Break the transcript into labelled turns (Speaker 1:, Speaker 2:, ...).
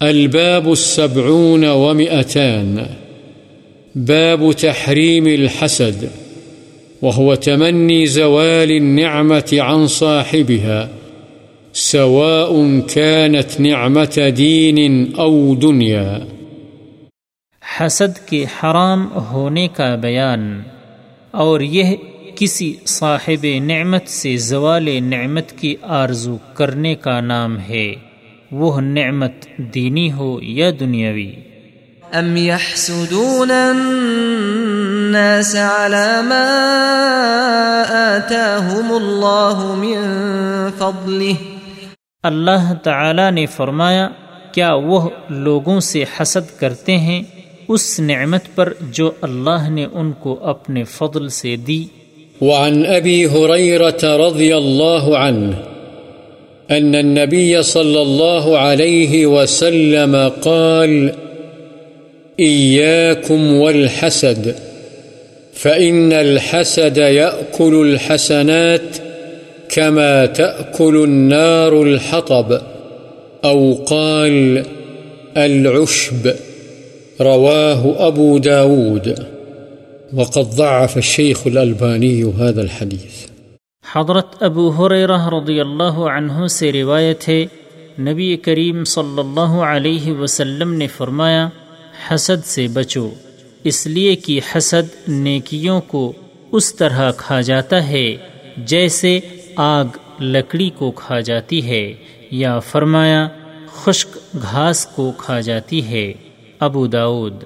Speaker 1: الباب السبعون ومئتان. باب تحريم الحسد، وهو تمني زوال النعمة عن صاحبها، سواء كانت نعمة دين أو دنيا.
Speaker 2: حسد کے حرام ہونے کا بیان، اور یہ کسی صاحب نعمت سے زوال نعمت کی آرزو کرنے کا نام ہے۔ وہ نعمت دینی ہو یا دنیاوی؟
Speaker 3: ام يحسدون الناس على ما آتاهم الله من فضله۔
Speaker 2: اللہ تعالی نے فرمایا کیا وہ لوگوں سے حسد کرتے ہیں اس نعمت پر جو اللہ نے ان کو اپنے فضل سے دی؟
Speaker 1: وعن أبي هريرة رضي الله عنه أن النبي صلى الله عليه وسلم قال، إياكم والحسد، فإن الحسد يأكل الحسنات كما تأكل النار الحطب. أو قال، العشب. رواه أبو داود. وقد ضعف الشيخ الألباني هذا الحديث.
Speaker 2: حضرت ابو حریرہ رضی اللہ عنہ سے روایت ہے، نبی کریم صلی اللہ علیہ وسلم نے فرمایا، حسد سے بچو، اس لیے کہ حسد نیکیوں کو اس طرح کھا جاتا ہے جیسے آگ لکڑی کو کھا جاتی ہے، یا فرمایا، خشک گھاس کو کھا جاتی ہے۔ ابو داود